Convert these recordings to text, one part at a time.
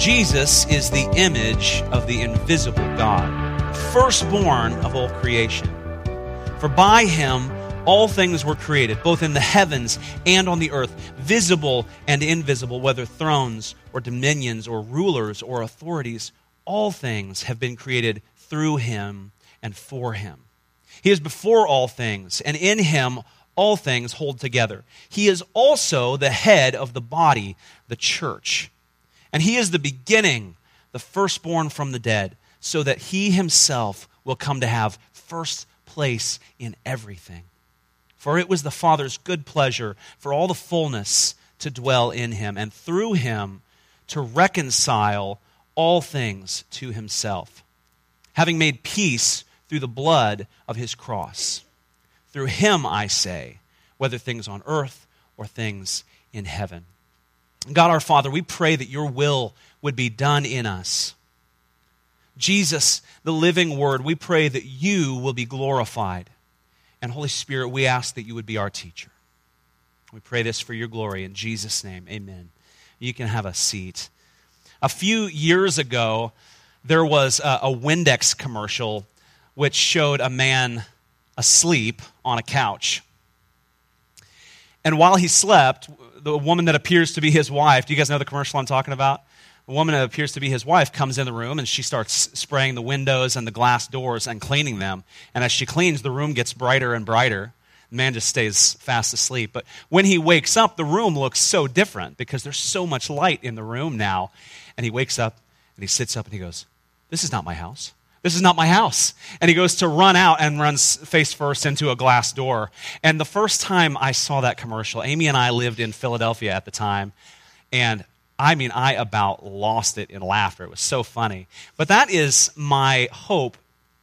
Jesus is the image of the invisible God, firstborn of all creation. For by him all things were created, both in the heavens and on the earth, visible and invisible, whether thrones or dominions or rulers or authorities. All things have been created through him and for him. He is before all things, and in him all things hold together. He is also the head of the body, the church. And he is the beginning, the firstborn from the dead, so that he himself will come to have first place in everything. For it was the Father's good pleasure for all the fullness to dwell in him, and through him to reconcile all things to himself, having made peace through the blood of his cross. Through him, I say, whether things on earth or things in heaven. God our Father, we pray that your will would be done in us. Jesus, the living word, we pray that you will be glorified. And Holy Spirit, we ask that you would be our teacher. We pray this for your glory in Jesus' name. Amen. You can have a seat. A few years ago, there was a, a Windex commercial which showed a man asleep on a couch. And while he slept, the woman that appears to be his wife, do you guys know the commercial I'm talking about? The woman that appears to be his wife comes in the room and she starts spraying the windows and the glass doors and cleaning them. And as she cleans, the room gets brighter and brighter. The man just stays fast asleep. But when he wakes up, the room looks so different because there's so much light in the room now. And he wakes up and he sits up and he goes, This is not my house. This is not my house. And he goes to run out and runs face first into a glass door. And the first time I saw that commercial, Amy and I lived in Philadelphia at the time. And I mean, I about lost it in laughter. It was so funny. But that is my hope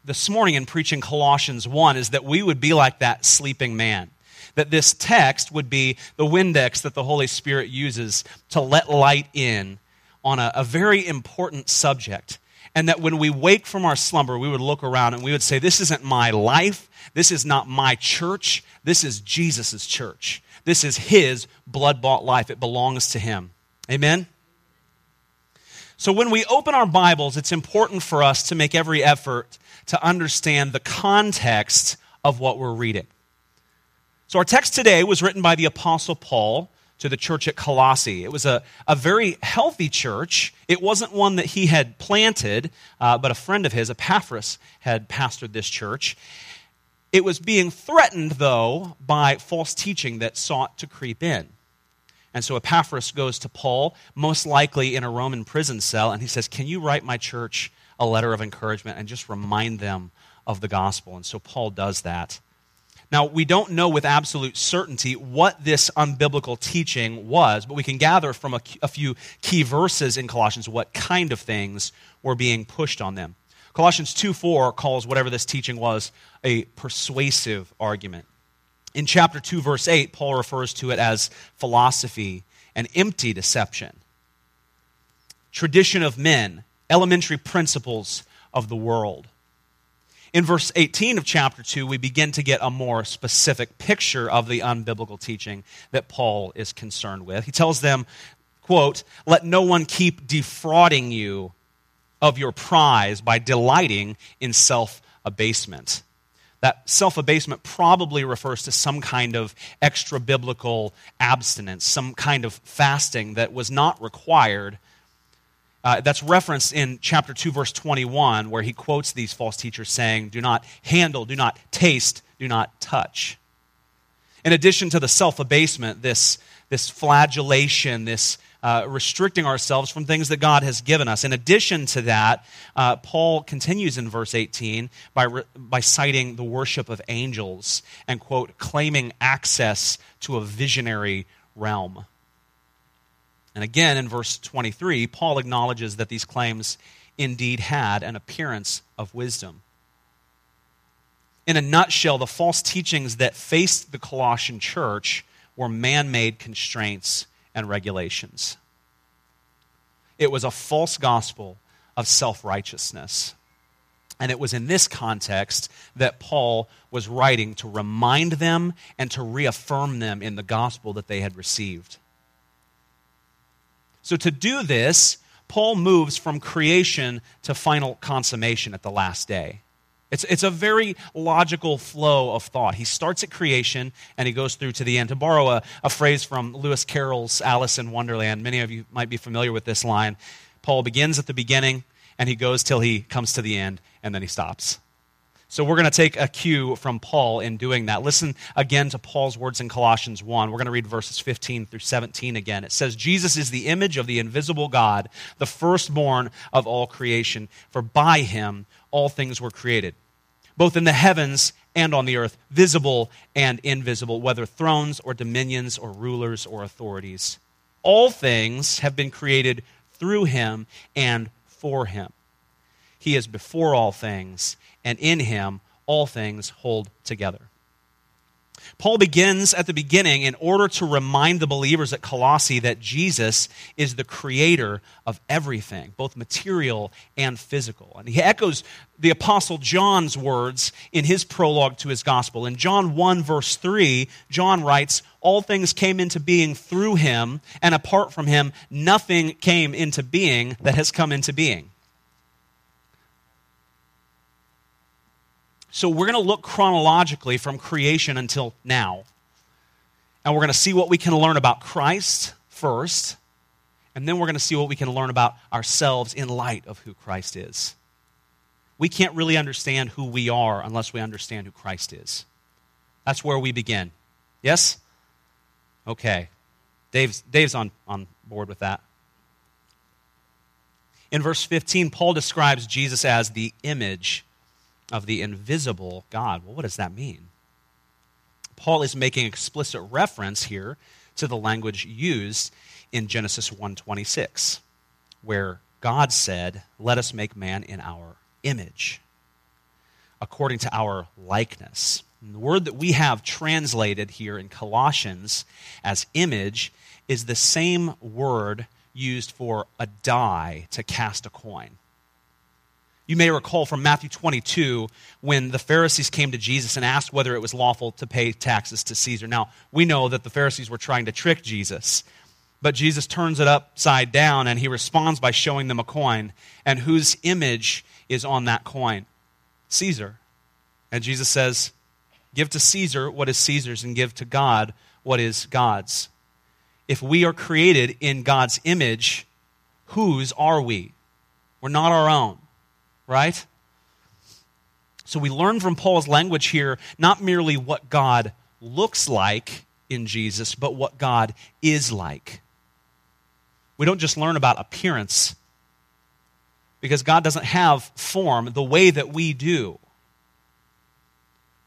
this morning in preaching Colossians 1 is that we would be like that sleeping man. That this text would be the Windex that the Holy Spirit uses to let light in on a, a very important subject and that when we wake from our slumber, we would look around and we would say, This isn't my life. This is not my church. This is Jesus' church. This is his blood bought life. It belongs to him. Amen? So when we open our Bibles, it's important for us to make every effort to understand the context of what we're reading. So our text today was written by the Apostle Paul to the church at Colossae. It was a, a very healthy church. It wasn't one that he had planted, uh, but a friend of his, Epaphras, had pastored this church. It was being threatened, though, by false teaching that sought to creep in. And so Epaphras goes to Paul, most likely in a Roman prison cell, and he says, Can you write my church a letter of encouragement and just remind them of the gospel? And so Paul does that. Now, we don't know with absolute certainty what this unbiblical teaching was, but we can gather from a, a, few key verses in Colossians what kind of things were being pushed on them. Colossians 2 4 calls whatever this teaching was a persuasive argument. In chapter 2, verse 8, Paul refers to it as philosophy and empty deception, tradition of men, elementary principles of the world. In verse 18 of chapter 2, we begin to get a more specific picture of the unbiblical teaching that Paul is concerned with. He tells them, quote, let no one keep defrauding you of your prize by delighting in self abasement. That self abasement probably refers to some kind of extra biblical abstinence, some kind of fasting that was not required uh, that's referenced in chapter 2, verse 21, where he quotes these false teachers saying, Do not handle, do not taste, do not touch. In addition to the self abasement, this, this flagellation, this uh, restricting ourselves from things that God has given us. In addition to that, uh, Paul continues in verse 18 by, re- by citing the worship of angels and, quote, claiming access to a visionary realm. And again, in verse 23, Paul acknowledges that these claims indeed had an appearance of wisdom. In a nutshell, the false teachings that faced the Colossian church were man made constraints and regulations. It was a false gospel of self righteousness. And it was in this context that Paul was writing to remind them and to reaffirm them in the gospel that they had received. So, to do this, Paul moves from creation to final consummation at the last day. It's, it's a very logical flow of thought. He starts at creation and he goes through to the end. To borrow a, a phrase from Lewis Carroll's Alice in Wonderland, many of you might be familiar with this line. Paul begins at the beginning and he goes till he comes to the end and then he stops. So we're going to take a cue from Paul in doing that. Listen again to Paul's words in Colossians 1. We're going to read verses 15 through 17 again. It says, Jesus is the image of the invisible God, the firstborn of all creation, for by him all things were created, both in the heavens and on the earth, visible and invisible, whether thrones or dominions or rulers or authorities. All things have been created through him and for him. He is before all things and in him all things hold together. Paul begins at the beginning in order to remind the believers at Colossae that Jesus is the creator of everything, both material and physical. And he echoes the Apostle John's words in his prologue to his gospel. In John 1, verse 3, John writes, All things came into being through him, and apart from him, nothing came into being that has come into being. So we're going to look chronologically from creation until now. And we're going to see what we can learn about Christ first. And then we're going to see what we can learn about ourselves in light of who Christ is. We can't really understand who we are unless we understand who Christ is. That's where we begin. Yes? Okay. Dave's, Dave's on, on board with that. In verse 15, Paul describes Jesus as the image of the invisible God. Well, what does that mean? Paul is making explicit reference here to the language used in Genesis 1:26, where God said, "Let us make man in our image, according to our likeness." And the word that we have translated here in Colossians as image is the same word used for a die to cast a coin. You may recall from Matthew 22 when the Pharisees came to Jesus and asked whether it was lawful to pay taxes to Caesar. Now, we know that the Pharisees were trying to trick Jesus, but Jesus turns it upside down and he responds by showing them a coin. And whose image is on that coin? Caesar. And Jesus says, Give to Caesar what is Caesar's and give to God what is God's. If we are created in God's image, whose are we? We're not our own right? So we learn from Paul's language here not merely what God looks like in Jesus, but what God is like. We don't just learn about appearance because God doesn't have form the way that we do.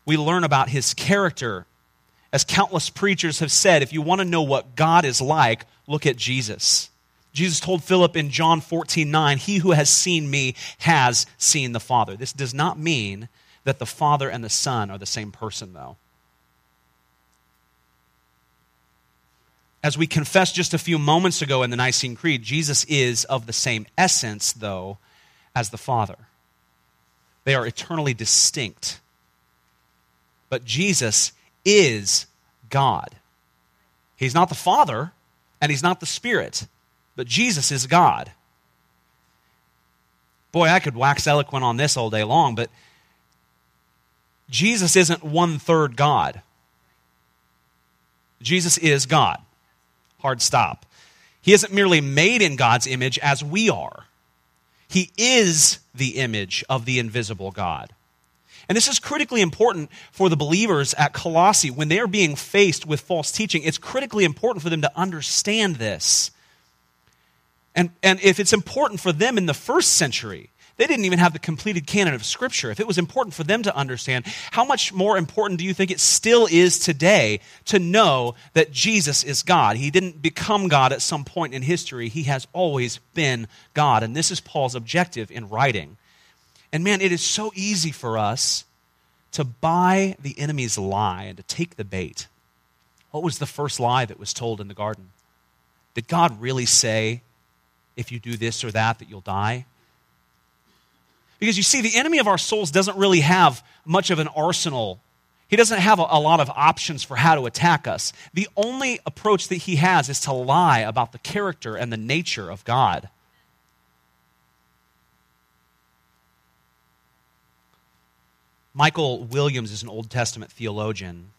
We learn about his character. As countless preachers have said, if you want to know what God is like, look at Jesus. Jesus told Philip in John 14 9, He who has seen me has seen the Father. This does not mean that the Father and the Son are the same person, though. As we confessed just a few moments ago in the Nicene Creed, Jesus is of the same essence, though, as the Father. They are eternally distinct. But Jesus is God. He's not the Father, and He's not the Spirit but Jesus is God. Boy, I could wax eloquent on this all day long, but Jesus isn't one third God. Jesus is God. Hard stop. He isn't merely made in God's image as we are, He is the image of the invisible God. And this is critically important for the believers at Colossae. When they are being faced with false teaching, it's critically important for them to understand this. And, and if it's important for them in the first century, they didn't even have the completed canon of Scripture. If it was important for them to understand, how much more important do you think it still is today to know that Jesus is God? He didn't become God at some point in history, He has always been God. And this is Paul's objective in writing. And man, it is so easy for us to buy the enemy's lie and to take the bait. What was the first lie that was told in the garden? Did God really say if you do this or that, that you'll die. Because you see, the enemy of our souls doesn't really have much of an arsenal. He doesn't have a, a, lot of options for how to attack us. The only approach that he has is to lie about the character and the nature of God. Michael Williams is an Old Testament theologian,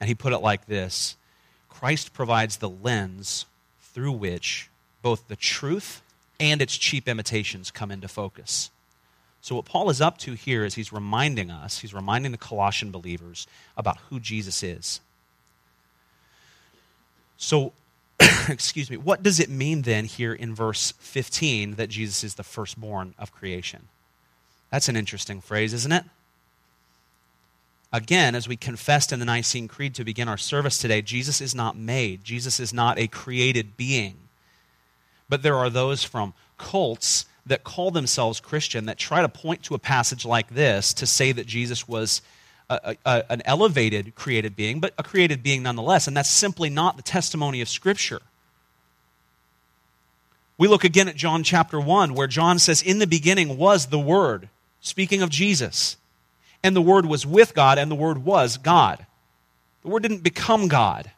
and he put it like this Christ provides the lens through which both the truth and its cheap imitations come into focus. So, what Paul is up to here is he's reminding us, he's reminding the Colossian believers about who Jesus is. So, excuse me, what does it mean then here in verse 15 that Jesus is the firstborn of creation? That's an interesting phrase, isn't it? Again, as we confessed in the Nicene Creed to begin our service today, Jesus is not made. Jesus is not a created being. But there are those from cults that call themselves Christian that try to point to a passage like this to say that Jesus was a, a, an elevated created being, but a created being nonetheless. And that's simply not the testimony of Scripture. We look again at John chapter 1, where John says, In the beginning was the Word, speaking of Jesus. And the Word was with God, and the Word was God. The Word didn't become God,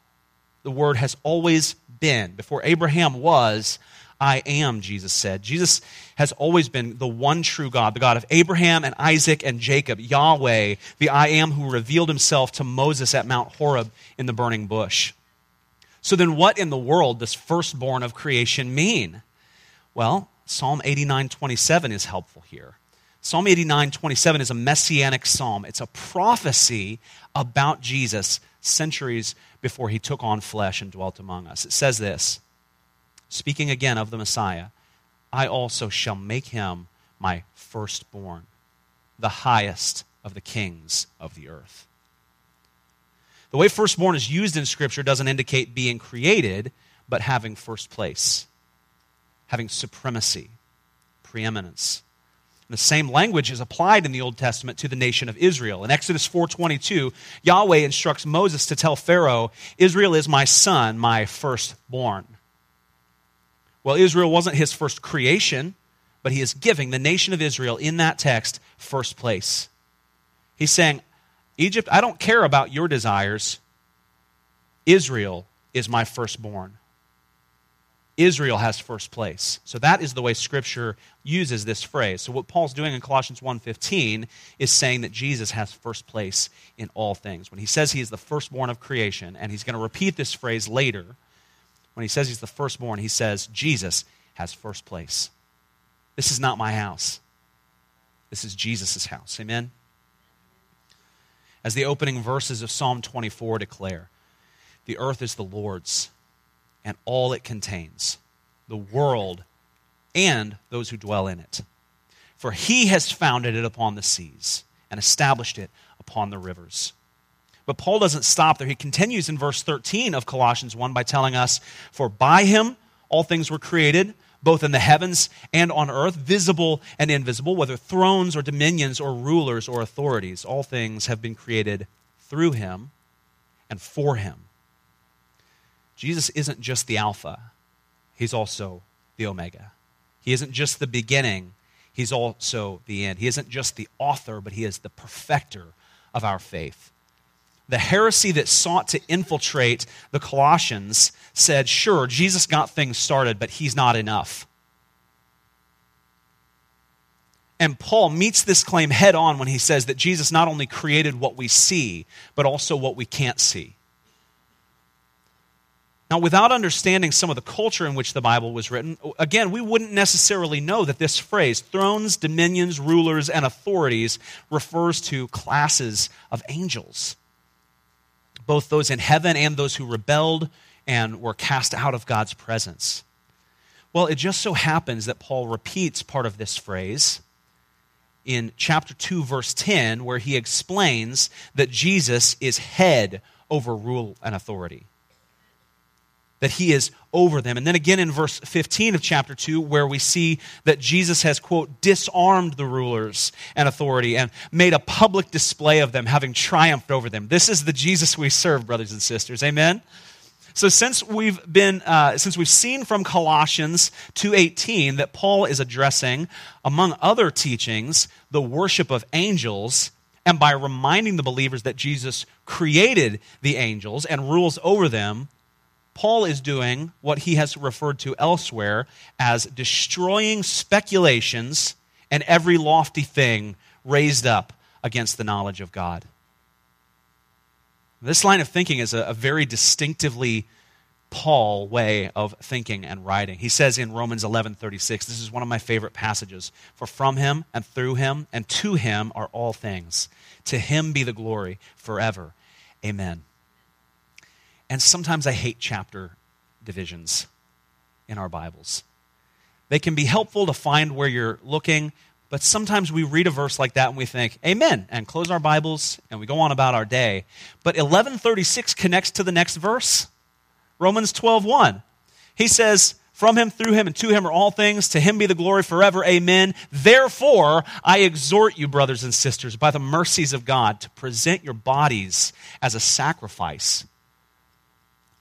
the Word has always been. Before Abraham was, I am, Jesus said. Jesus has always been the one true God, the God of Abraham and Isaac and Jacob, Yahweh, the I am who revealed himself to Moses at Mount Horeb in the burning bush. So then, what in the world does firstborn of creation mean? Well, Psalm 89 27 is helpful here. Psalm 89 27 is a messianic psalm, it's a prophecy about Jesus centuries before he took on flesh and dwelt among us. It says this speaking again of the Messiah, I also shall make him my firstborn, the highest of the kings of the earth. The way firstborn is used in Scripture doesn't indicate being created, but having first place, having supremacy, preeminence. The same language is applied in the Old Testament to the nation of Israel. In Exodus 4:22, Yahweh instructs Moses to tell Pharaoh, "Israel is my son, my firstborn." Well, Israel wasn't his first creation, but he is giving the nation of Israel in that text first place. He's saying, Egypt, I don't care about your desires. Israel is my firstborn. Israel has first place. So that is the way scripture uses this phrase. So what Paul's doing in Colossians 1:15 is saying that Jesus has first place in all things. When he says he is the firstborn of creation and he's going to repeat this phrase later, when he says he's the firstborn, he says Jesus has first place. This is not my house. This is Jesus' house. Amen? As the opening verses of Psalm 24 declare, the earth is the Lord's and all it contains, the world and those who dwell in it. For he has founded it upon the seas and established it upon the rivers. But Paul doesn't stop there. He continues in verse 13 of Colossians 1 by telling us, For by him all things were created, both in the heavens and on earth, visible and invisible, whether thrones or dominions or rulers or authorities. All things have been created through him and for him. Jesus isn't just the Alpha, he's also the Omega. He isn't just the beginning, he's also the end. He isn't just the author, but he is the perfecter of our faith the heresy that sought to infiltrate the Colossians said, sure, Jesus got things started, but he's not enough. And Paul meets this claim head on when he says that Jesus not only created what we see, but also what we can't see. Now, without understanding some of the culture in which the Bible was written, again, we wouldn't necessarily know that this phrase, thrones, dominions, rulers, and authorities, refers to classes of angels both those in heaven and those who rebelled and were cast out of God's presence. Well, it just so happens that Paul repeats part of this phrase in chapter 2, verse 10, where he explains that Jesus is head over rule and authority that he is over them. And then again in verse 15 of chapter 2, where we see that Jesus has, quote, disarmed the rulers and authority and made a public display of them, having triumphed over them. This is the Jesus we serve, brothers and sisters. Amen? So since we've been, uh, since we've seen from Colossians 2.18 that Paul is addressing, among other teachings, the worship of angels, and by reminding the believers that Jesus created the angels and rules over them, Paul is doing what he has referred to elsewhere as destroying speculations and every lofty thing raised up against the knowledge of God. This line of thinking is a, a very distinctively Paul way of thinking and writing. He says in Romans 11:36, this is one of my favorite passages, for from him and through him and to him are all things. To him be the glory forever. Amen. And sometimes I hate chapter divisions in our Bibles. They can be helpful to find where you're looking, but sometimes we read a verse like that and we think, Amen, and close our Bibles and we go on about our day. But 1136 connects to the next verse. Romans 12:1. He says, "From him, through him, and to him are all things. To him be the glory forever. Amen. Therefore, I exhort you, brothers and sisters, by the mercies of God, to present your bodies as a sacrifice,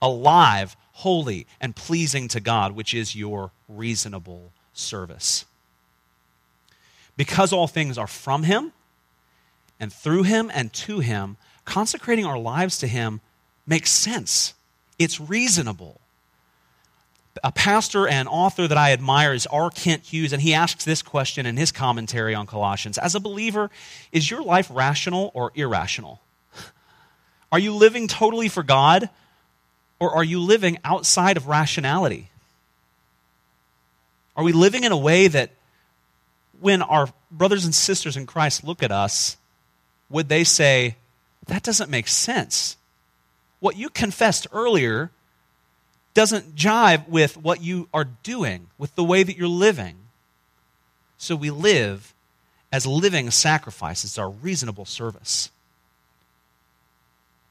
alive, holy, and pleasing to God, which is your reasonable service." Because all things are from him, and through him, and to him, consecrating our lives to him makes sense it's reasonable. A pastor and author that I admire is R. Kent Hughes, and he asks this question in his commentary on Colossians As a believer, is your life rational or irrational? Are you living totally for God, or are you living outside of rationality? Are we living in a way that when our brothers and sisters in Christ look at us, would they say, that doesn't make sense? what you confessed earlier doesn't jive with what you are doing, with the way that you're living. So we live as living sacrifices, our reasonable service.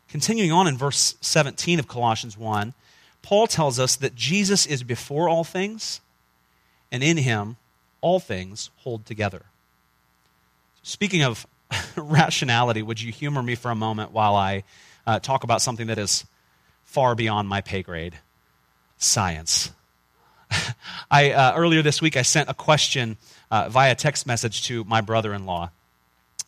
Continuing on in verse 17 of Colossians 1, Paul tells us that Jesus is before all things, and in him all things hold together. Speaking of rationality, would you humor me for a moment while I uh, talk about something that is far beyond my pay grade science. I, uh, earlier this week, I sent a question uh, via text message to my brother in law.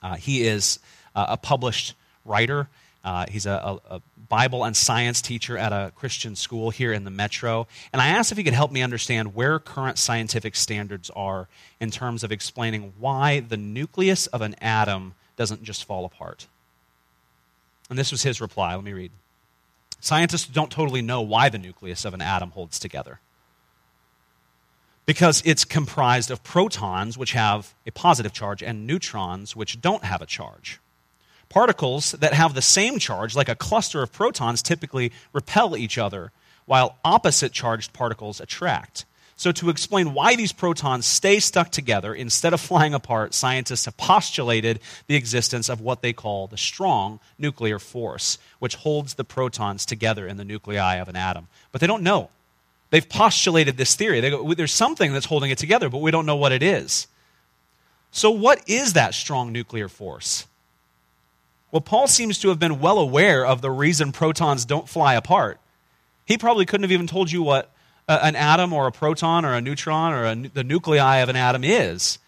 Uh, he is uh, a published writer. Uh, he's a, a, a, Bible and science teacher at a Christian school here in the metro. And I asked if he could help me understand where current scientific standards are in terms of explaining why the nucleus of an atom doesn't just fall apart. And this was his reply. Let me read. Scientists don't totally know why the nucleus of an atom holds together. Because it's comprised of protons, which have a positive charge, and neutrons, which don't have a charge. Particles that have the same charge, like a cluster of protons, typically repel each other, while opposite charged particles attract. So, to explain why these protons stay stuck together instead of flying apart, scientists have postulated the existence of what they call the strong nuclear force, which holds the protons together in the nuclei of an atom. But they don't know. They've postulated this theory. Go, There's something that's holding it together, but we don't know what it is. So, what is that strong nuclear force? Well, Paul seems to have been well aware of the reason protons don't fly apart. He probably couldn't have even told you what an atom or a proton or a neutron or a, the nuclei of an atom is.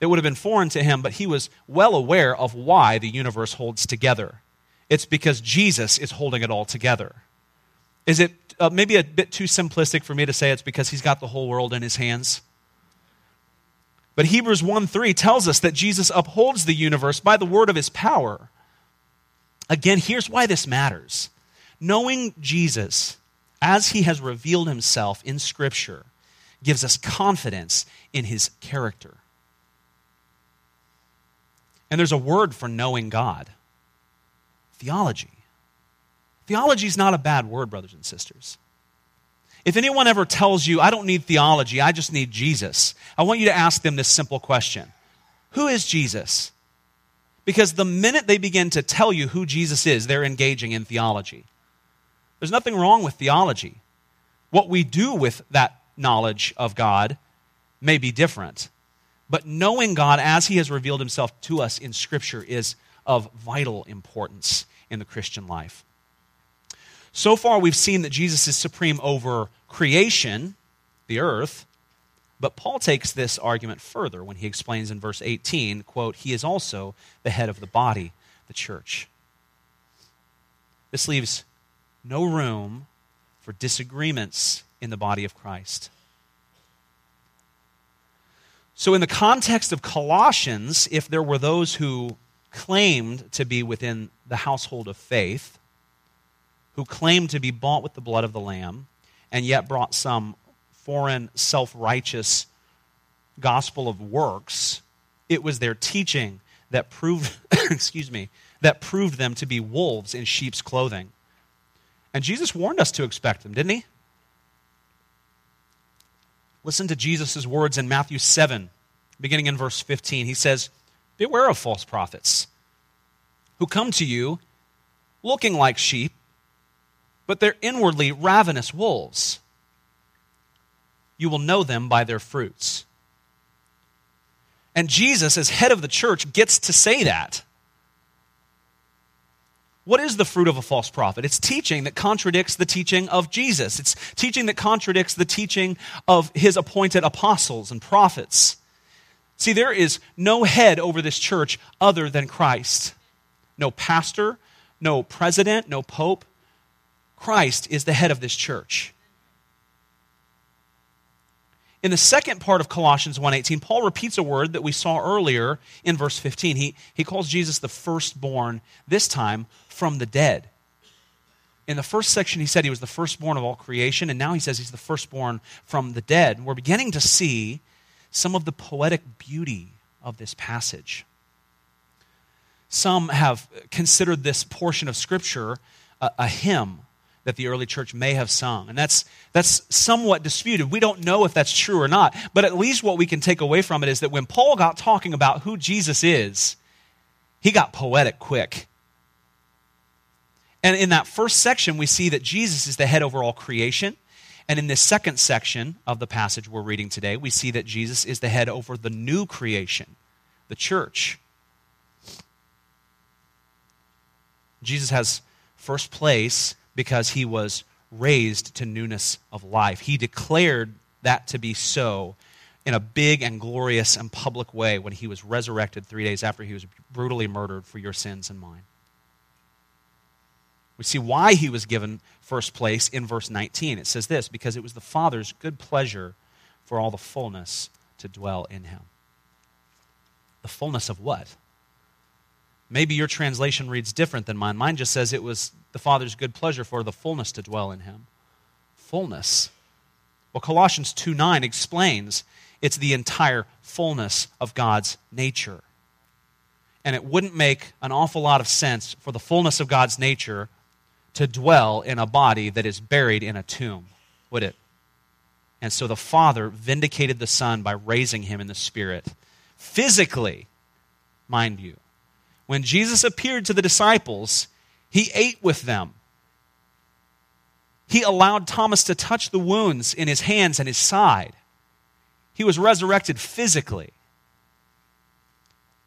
It would have been foreign to him, but he was well aware of why the universe holds together. It's because Jesus is holding it all together. Is it uh, maybe a bit too simplistic for me to say it's because he's got the whole world in his hands? But Hebrews 1 3 tells us that Jesus upholds the universe by the word of his power. Again, here's why this matters. Knowing Jesus as he has revealed himself in Scripture, gives us confidence in his character. And there's a word for knowing God theology. Theology is not a bad word, brothers and sisters. If anyone ever tells you, I don't need theology, I just need Jesus, I want you to ask them this simple question Who is Jesus? Because the minute they begin to tell you who Jesus is, they're engaging in theology. There's nothing wrong with theology. What we do with that knowledge of God may be different. But knowing God as He has revealed Himself to us in Scripture is of vital importance in the Christian life. So far, we've seen that Jesus is supreme over creation, the earth, but Paul takes this argument further when he explains in verse 18, quote, He is also the head of the body, the church. This leaves no room for disagreements in the body of Christ. So, in the context of Colossians, if there were those who claimed to be within the household of faith, who claimed to be bought with the blood of the Lamb, and yet brought some foreign, self righteous gospel of works, it was their teaching that proved, excuse me, that proved them to be wolves in sheep's clothing. And Jesus warned us to expect them, didn't he? Listen to Jesus' words in Matthew 7, beginning in verse 15. He says, Beware of false prophets who come to you looking like sheep, but they're inwardly ravenous wolves. You will know them by their fruits. And Jesus, as head of the church, gets to say that. What is the fruit of a false prophet? It's teaching that contradicts the teaching of Jesus. It's teaching that contradicts the teaching of his appointed apostles and prophets. See, there is no head over this church other than Christ. No pastor, no president, no pope. Christ is the head of this church. In the second part of Colossians 1:18, Paul repeats a word that we saw earlier in verse 15. He, he calls Jesus the firstborn, this time from the dead. In the first section, he said he was the firstborn of all creation, and now he says he's the firstborn from the dead. We're beginning to see some of the poetic beauty of this passage. Some have considered this portion of Scripture a, a hymn that the early church may have sung. And that's, that's somewhat disputed. We don't know if that's true or not. But at least what we can take away from it is that when Paul got talking about who Jesus is, he got poetic quick. And in that first section, we see that Jesus is the head over all creation. And in this second section of the passage we're reading today, we see that Jesus is the head over the new creation, the church. Jesus has first place because he was raised to newness of life. He declared that to be so in a big and glorious and public way when he was resurrected three days after he was brutally murdered for your sins and mine. We see why he was given first place in verse 19. It says this because it was the Father's good pleasure for all the fullness to dwell in him. The fullness of what? Maybe your translation reads different than mine. Mine just says it was the Father's good pleasure for the fullness to dwell in him. Fullness. Well, Colossians 2 9 explains it's the entire fullness of God's nature. And it wouldn't make an awful lot of sense for the fullness of God's nature to dwell in a body that is buried in a tomb, would it? And so the Father vindicated the Son by raising him in the Spirit. Physically, mind you when Jesus appeared to the disciples, he ate with them. He allowed Thomas to touch the wounds in his hands and his side. He was resurrected physically.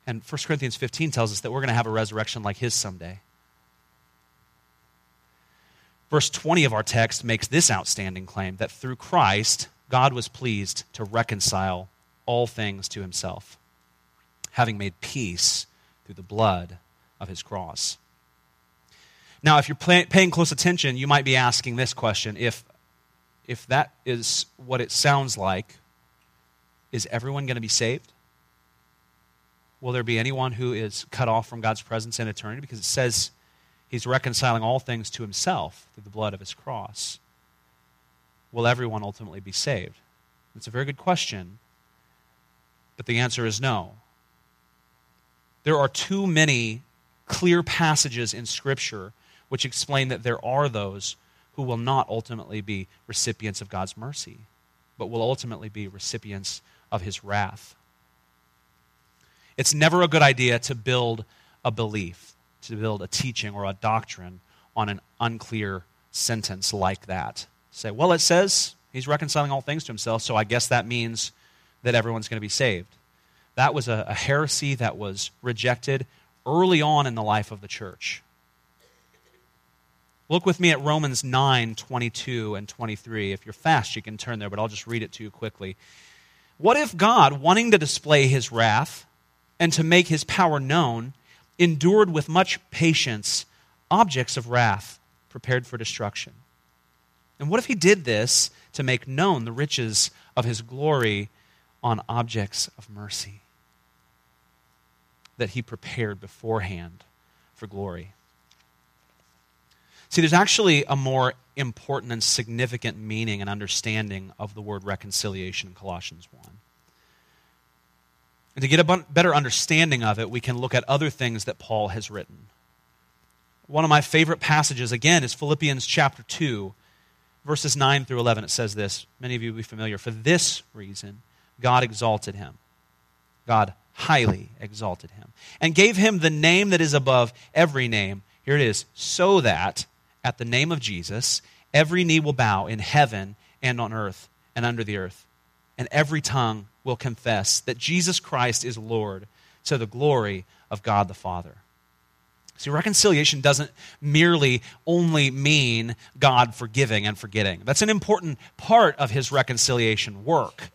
And 1 Corinthians 15 tells us that we're going to have a resurrection like his someday. Verse 20 of our text makes this outstanding claim that through Christ, God was pleased to reconcile all things to himself, having made peace through the blood of his cross. Now, if you're pay- paying close attention, you might be asking this question if, if that is what it sounds like, is everyone going to be saved? Will there be anyone who is cut off from God's presence in eternity? Because it says he's reconciling all things to himself through the blood of his cross. Will everyone ultimately be saved? It's a very good question, but the answer is no. There are too many clear passages in Scripture which explain that there are those who will not ultimately be recipients of God's mercy, but will ultimately be recipients of His wrath. It's never a good idea to build a belief, to build a teaching or a doctrine on an unclear sentence like that. Say, well, it says he's reconciling all things to himself, so I guess that means that everyone's going to be saved. That was a, a heresy that was rejected early on in the life of the church. Look with me at Romans 9 22 and 23. If you're fast, you can turn there, but I'll just read it to you quickly. What if God, wanting to display his wrath and to make his power known, endured with much patience objects of wrath prepared for destruction? And what if he did this to make known the riches of his glory on objects of mercy? that he prepared beforehand for glory. See, there's actually a more important and significant meaning and understanding of the word reconciliation in Colossians 1. And to get a better understanding of it, we can look at other things that Paul has written. One of my favorite passages, again, is Philippians chapter 2, verses 9 through 11. It says this. Many of you will be familiar. For this reason, God exalted him. God highly exalted him and gave him the name that is above every name. Here it is. So that at the name of Jesus, every knee will bow in heaven and on earth and under the earth, and every tongue will confess that Jesus Christ is Lord to the glory of God the Father. See, reconciliation doesn't merely only mean God forgiving and forgetting. That's an important part of his reconciliation work.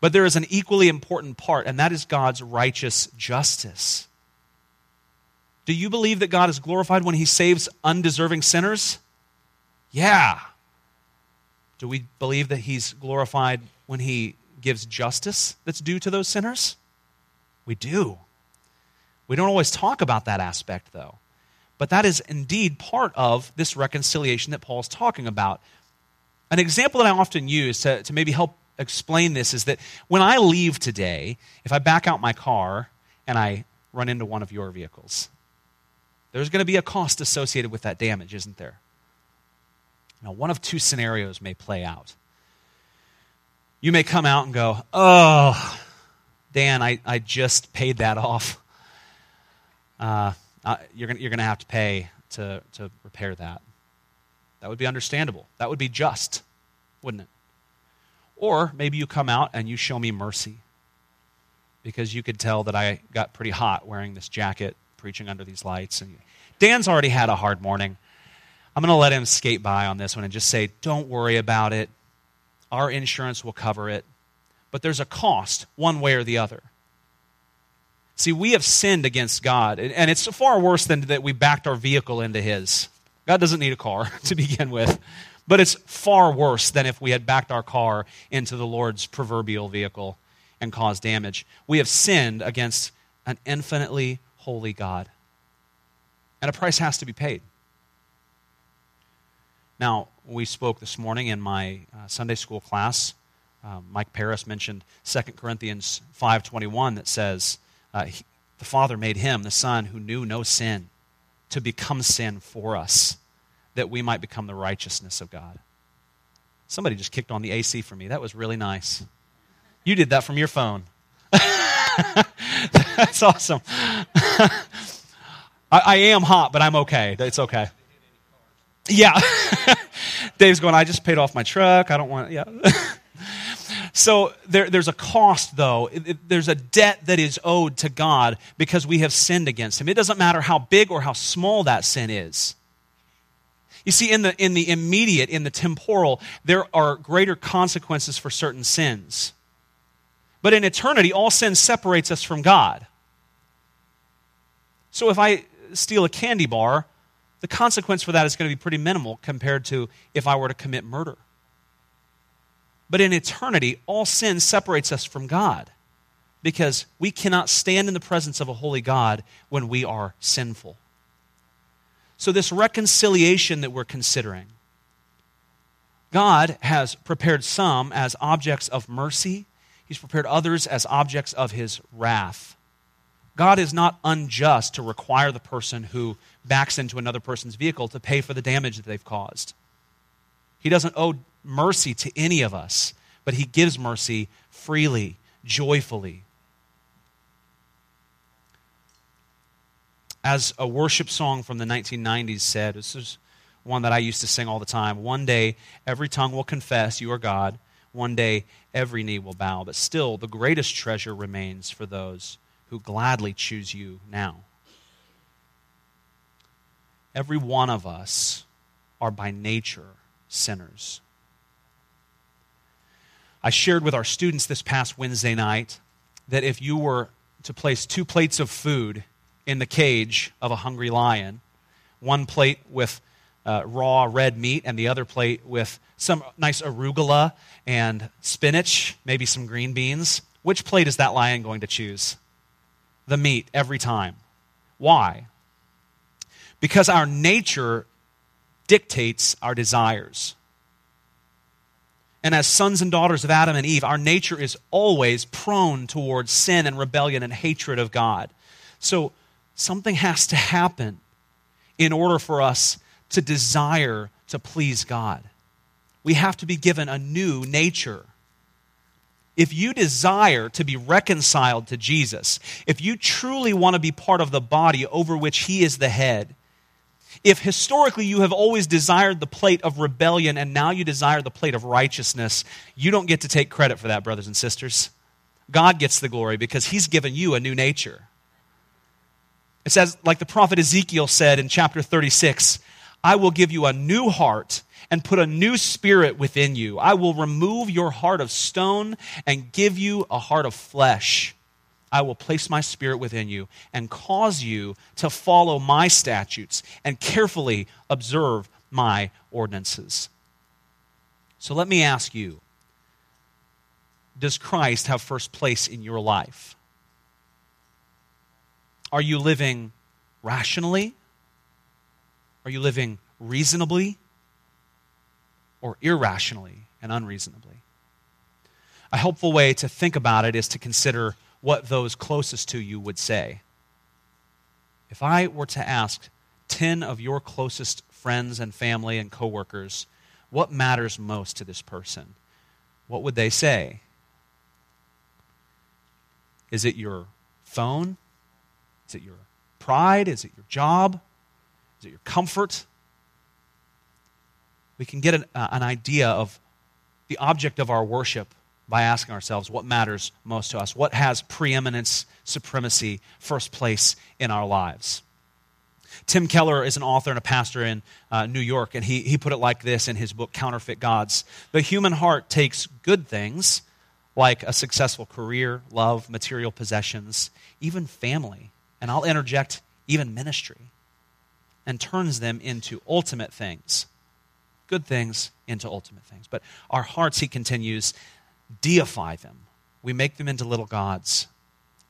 But there is an equally important part, and that is God's righteous justice. Do you believe that God is glorified when he saves undeserving sinners? Yeah. Do we believe that he's glorified when he gives justice that's due to those sinners? We do. We don't always talk about that aspect, though. But that is indeed part of this reconciliation that Paul's talking about. An example that I often use to, to maybe help explain this is that when I leave today, if I back out my car and I run into one of your vehicles, there's going to be a cost associated with that damage, isn't there? Now, one of two scenarios may play out. You may come out and go, Oh, Dan, I, I just paid that off. Uh, uh, you're going you're to have to pay to, to repair that. That would be understandable. That would be just, wouldn't it? Or maybe you come out and you show me mercy because you could tell that I got pretty hot wearing this jacket preaching under these lights. And Dan's already had a hard morning. I'm going to let him skate by on this one and just say, don't worry about it. Our insurance will cover it. But there's a cost, one way or the other. See, we have sinned against God, and it's far worse than that we backed our vehicle into His. God doesn't need a car to begin with, but it's far worse than if we had backed our car into the Lord's proverbial vehicle and caused damage. We have sinned against an infinitely holy God. And a price has to be paid. Now, we spoke this morning in my uh, Sunday school class. Uh, Mike Paris mentioned 2 Corinthians 5.21 that says, uh, he, the Father made him, the Son, who knew no sin, to become sin for us, that we might become the righteousness of God. Somebody just kicked on the AC for me. That was really nice. You did that from your phone. That's awesome. I, I, am hot, but I'm okay. It's okay. Yeah. Dave's going, I just paid off my truck. I don't want, yeah. so there, there's a cost, though. It, it, there's a debt that is owed to God because we have sinned against Him. It doesn't matter how big or how small that sin is. You see, in the, in the immediate, in the temporal, there are greater consequences for certain sins. But in eternity, all sin separates us from God. So if I steal a candy bar, the consequence for that is going to be pretty minimal compared to if I were to commit murder. But in eternity, all sin separates us from God because we cannot stand in the presence of a holy God when we are sinful. So, this reconciliation that we're considering, God has prepared some as objects of mercy He's prepared others as objects of his wrath. God is not unjust to require the person who backs into another person's vehicle to pay for the damage that they've caused. He doesn't owe mercy to any of us, but he gives mercy freely, joyfully. As a worship song from the 1990s said, this is one that I used to sing all the time. One day, every tongue will confess you are God one day, every knee will bow, but still, the greatest treasure remains for those who gladly choose you now. Every one of us are by nature sinners. I shared with our students this past Wednesday night that if you were to place two plates of food in the cage of a hungry lion, one plate with uh, raw red meat and the other plate with some nice arugula and spinach, maybe some green beans. Which plate is that lion going to choose? The meat every time. Why? Because our nature dictates our desires. And as sons and daughters of Adam and Eve, our nature is always prone towards sin and rebellion and hatred of God. So something has to happen in order for us to desire to please God. We have to be given a new nature. If you desire to be reconciled to Jesus, if you truly want to be part of the body over which He is the head, if historically you have always desired the plate of rebellion and now you desire the plate of righteousness, you don't get to take credit for that, brothers and sisters. God gets the glory because He's given you a new nature. It says, like the prophet Ezekiel said in chapter 36, I will give you a new heart and put a new spirit within you. I will remove your heart of stone and give you a heart of flesh. I will place my spirit within you and cause you to follow my statutes and carefully observe my ordinances. So let me ask you Does Christ have first place in your life? Are you living rationally? Are you living reasonably? Or irrationally and unreasonably? A helpful way to think about it is to consider what those closest to you would say. If I were to ask 10 of your closest friends and family and coworkers, what matters most to this person? What would they say? Is it your phone? Is it your pride? Is it your job? Is it your comfort? We can get an, uh, an idea of the object of our worship by asking ourselves what matters most to us, what has preeminence, supremacy, first place in our lives. Tim Keller is an author and a pastor in uh, New York, and he, he put it like this in his book, Counterfeit Gods. The human heart takes good things like a successful career, love, material possessions, even family, and I'll interject even ministry, and turns them into ultimate things. Good things into ultimate things. But our hearts, he continues, deify them. We make them into little gods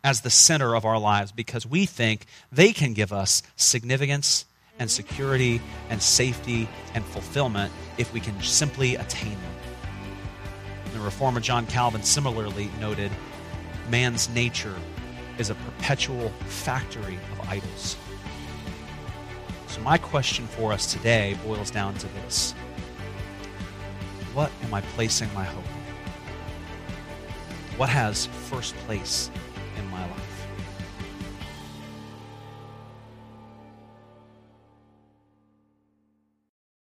as the center of our lives because we think they can give us significance and security and safety and fulfillment if we can simply attain them. The reformer John Calvin similarly noted man's nature is a perpetual factory of idols. So, my question for us today boils down to this what am I placing my hope in? What has first place in my life?